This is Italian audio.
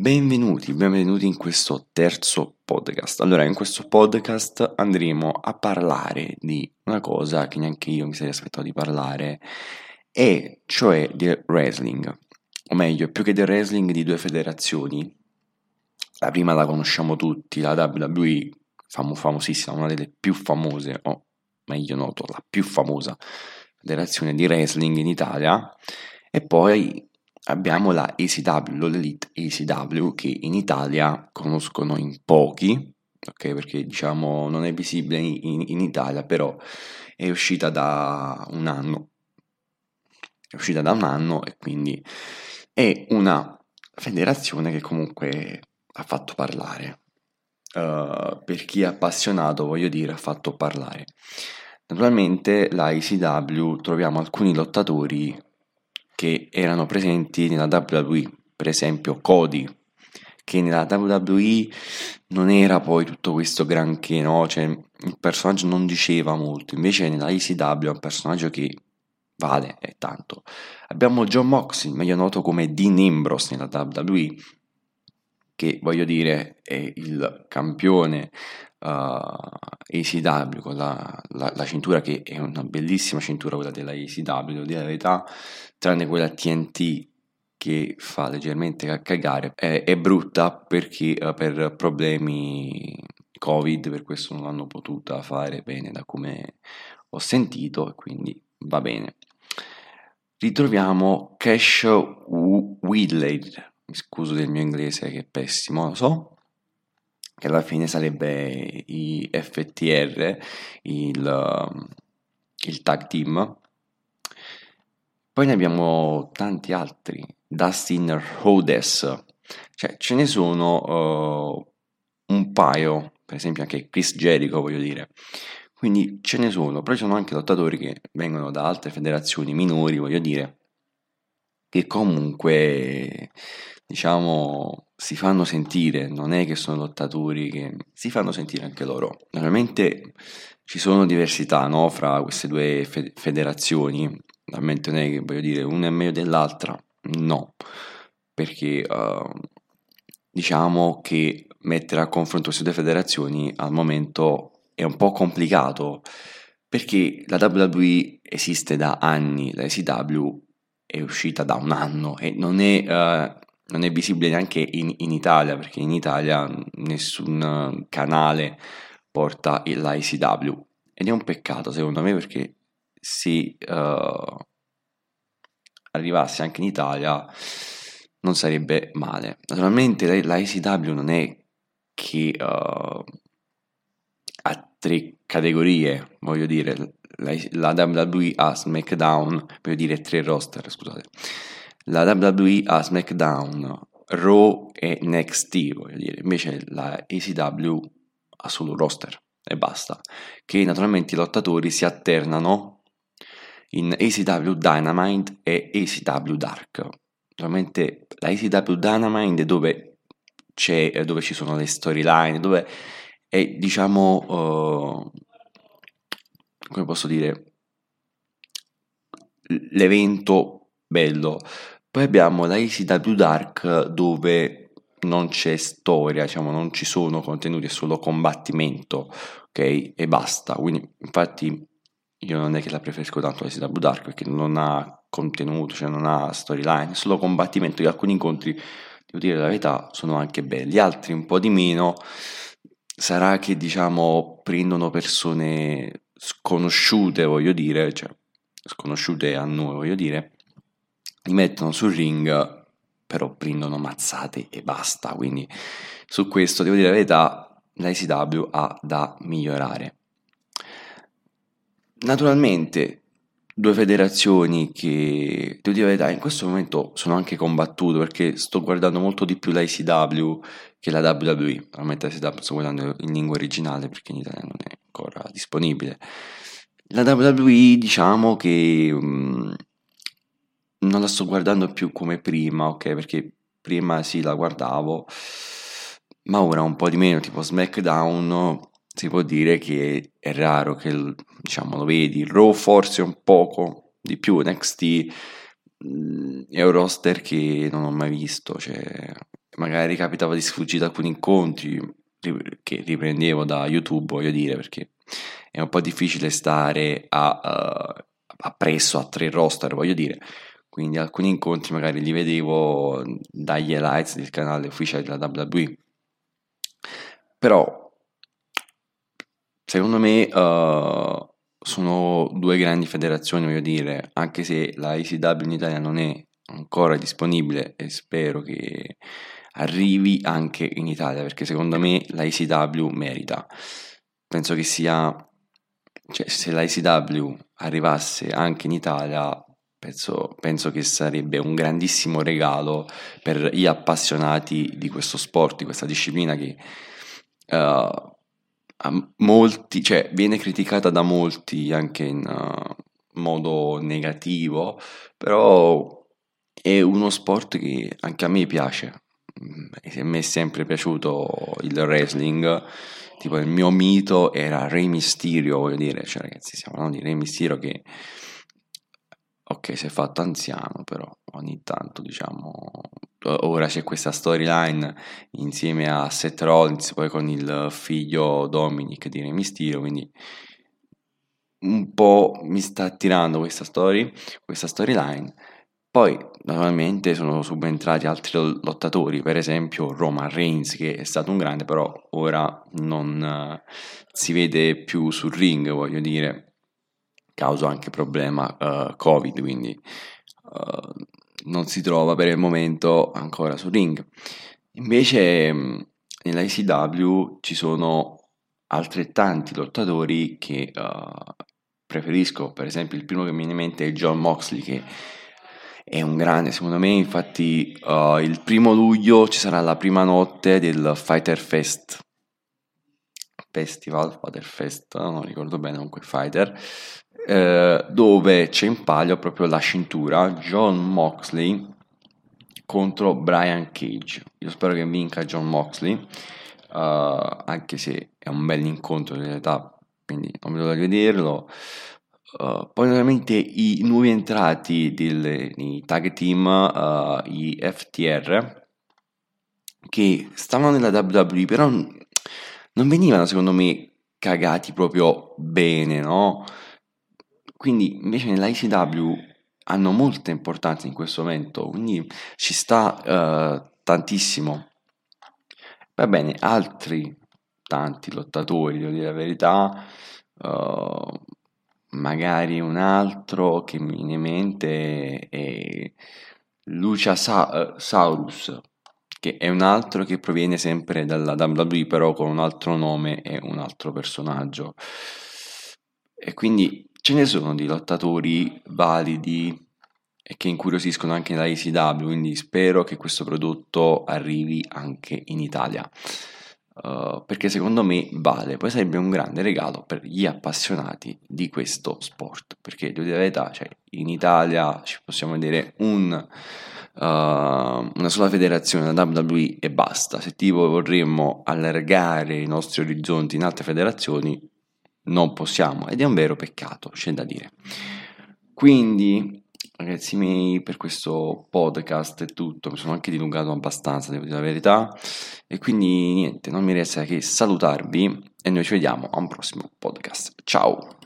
Benvenuti, benvenuti in questo terzo podcast. Allora, in questo podcast andremo a parlare di una cosa che neanche io mi sarei aspettato di parlare, e cioè del wrestling, o meglio, più che del wrestling di due federazioni. La prima la conosciamo tutti, la WWE, fam- famosissima, una delle più famose, o meglio noto, la più famosa federazione di wrestling in Italia, e poi abbiamo la ECW, l'Elite ECW, che in Italia conoscono in pochi, ok? Perché diciamo non è visibile in, in Italia, però è uscita da un anno. È uscita da un anno e quindi è una federazione che comunque ha fatto parlare. Uh, per chi è appassionato, voglio dire, ha fatto parlare. Naturalmente la ECW troviamo alcuni lottatori che erano presenti nella WWE, per esempio Cody, che nella WWE non era poi tutto questo granché, no? Cioè, il personaggio non diceva molto, invece nella ECW è un personaggio che vale, è tanto. Abbiamo John Moxley, meglio noto come Dean Ambrose nella WWE, che voglio dire è il campione uh, ACW con la, la, la, cintura che è una bellissima cintura quella della ACW, devo dire la verità, tranne quella TNT che fa leggermente cagare, è, è brutta perché uh, per problemi Covid, per questo non l'hanno potuta fare bene da come ho sentito quindi va bene. Ritroviamo Cash Whitley, mi scuso del mio inglese che è pessimo, lo so, che alla fine sarebbe i FTR, il, il tag team. Poi ne abbiamo tanti altri, Dustin Rhodes, cioè ce ne sono uh, un paio, per esempio anche Chris Jericho voglio dire. Quindi ce ne sono, però ci sono anche lottatori che vengono da altre federazioni minori, voglio dire, che comunque diciamo, si fanno sentire, non è che sono lottatori che si fanno sentire anche loro. Naturalmente ci sono diversità no, fra queste due fe- federazioni, naturalmente non è che voglio dire una è meglio dell'altra, no, perché uh, diciamo che mettere a confronto queste due federazioni al momento è un po' complicato perché la WWE esiste da anni, la ECW è uscita da un anno e non è uh, non è visibile neanche in, in Italia perché in Italia nessun canale porta l'ICW ed è un peccato secondo me perché se uh, arrivasse anche in Italia non sarebbe male. Naturalmente l'ICW non è che uh, ha tre categorie, voglio dire, la, la WWE ha SmackDown, voglio dire tre roster, scusate la WWE ha SmackDown, Raw e NXT, voglio dire, invece la ACW ha solo roster e basta, che naturalmente i lottatori si alternano in ACW Dynamite e ACW Dark. Naturalmente la ACW Dynamite è dove, c'è, dove ci sono le storyline, dove è diciamo, uh, come posso dire, l'evento bello. Poi abbiamo la ECW Dark dove non c'è storia, diciamo, non ci sono contenuti, è solo combattimento, ok? E basta. Quindi, infatti, io non è che la preferisco tanto la ECW Dark perché non ha contenuto, cioè non ha storyline, solo combattimento. E alcuni incontri, devo dire la verità, sono anche belli, altri un po' di meno. Sarà che, diciamo, prendono persone sconosciute, voglio dire, cioè sconosciute a noi, voglio dire, li mettono sul ring, però prendono mazzate e basta. Quindi su questo devo dire la verità, l'ICW ha da migliorare. Naturalmente due federazioni che devo dire la verità in questo momento sono anche combattute perché sto guardando molto di più l'ICW che la WWE naturalmente l'ICW sto guardando in lingua originale perché in Italia non è ancora disponibile la WWE diciamo che mh, non la sto guardando più come prima, ok? Perché prima sì la guardavo, ma ora un po' di meno, tipo SmackDown si può dire che è raro che diciamo lo vedi, Raw forse un poco di più, NXT mm, è un roster che non ho mai visto, cioè magari capitava di sfuggire alcuni incontri che riprendevo da YouTube, voglio dire, perché è un po' difficile stare a, uh, appresso a tre roster, voglio dire. Quindi alcuni incontri magari li vedevo dagli highlights del canale ufficiale della WWE. Però, secondo me, uh, sono due grandi federazioni, voglio dire, anche se la ICW in Italia non è ancora disponibile e spero che arrivi anche in Italia perché secondo me la ICW merita. Penso che sia, cioè se la ICW arrivasse anche in Italia, penso, penso che sarebbe un grandissimo regalo per gli appassionati di questo sport, di questa disciplina che uh, molti, cioè, viene criticata da molti anche in uh, modo negativo, però è uno sport che anche a me piace. A me è sempre piaciuto il wrestling. Tipo il mio mito era Re Mysterio, voglio dire, cioè ragazzi, stiamo parlando di Re Mysterio che ok, si è fatto anziano, però ogni tanto diciamo ora c'è questa storyline insieme a Seth Rollins, poi con il figlio Dominic di Re Mysterio, quindi un po' mi sta attirando questa story, questa storyline. Poi naturalmente sono subentrati altri lottatori, per esempio Roman Reigns che è stato un grande, però ora non uh, si vede più sul ring, voglio dire, causa anche problema uh, Covid, quindi uh, non si trova per il momento ancora sul ring. Invece nella ICW ci sono altrettanti lottatori che preferisco, per esempio il primo che mi viene in mente è John Moxley che è un grande secondo me, infatti uh, il primo luglio ci sarà la prima notte del Fighter Fest. Festival, Fighter Fest, non ricordo bene comunque Fighter, eh, dove c'è in palio proprio la cintura John Moxley contro Brian Cage. Io spero che vinca John Moxley, uh, anche se è un bel incontro in realtà, quindi non vedo da vederlo. Uh, poi naturalmente i nuovi entrati dei tag team, uh, i FTR, che stavano nella WWE, però non venivano secondo me cagati proprio bene, no? Quindi invece nella ICW hanno molta importanza in questo momento, quindi ci sta uh, tantissimo. Va bene, altri tanti lottatori, devo dire la verità, uh, magari un altro che mi viene in mente è Luciasaurus, eh, che è un altro che proviene sempre dalla WWE, però con un altro nome e un altro personaggio. E quindi ce ne sono di lottatori validi e che incuriosiscono anche nella ECW, quindi spero che questo prodotto arrivi anche in Italia. Uh, perché secondo me vale, poi sarebbe un grande regalo per gli appassionati di questo sport, perché devo dire la verità, cioè, in Italia ci possiamo vedere un, uh, una sola federazione, la WWE e basta, se tipo vorremmo allargare i nostri orizzonti in altre federazioni non possiamo ed è un vero peccato, c'è da dire. Quindi Ragazzi miei, per questo podcast è tutto, mi sono anche dilungato abbastanza, devo dire la verità, e quindi niente, non mi resta che salutarvi e noi ci vediamo a un prossimo podcast. Ciao!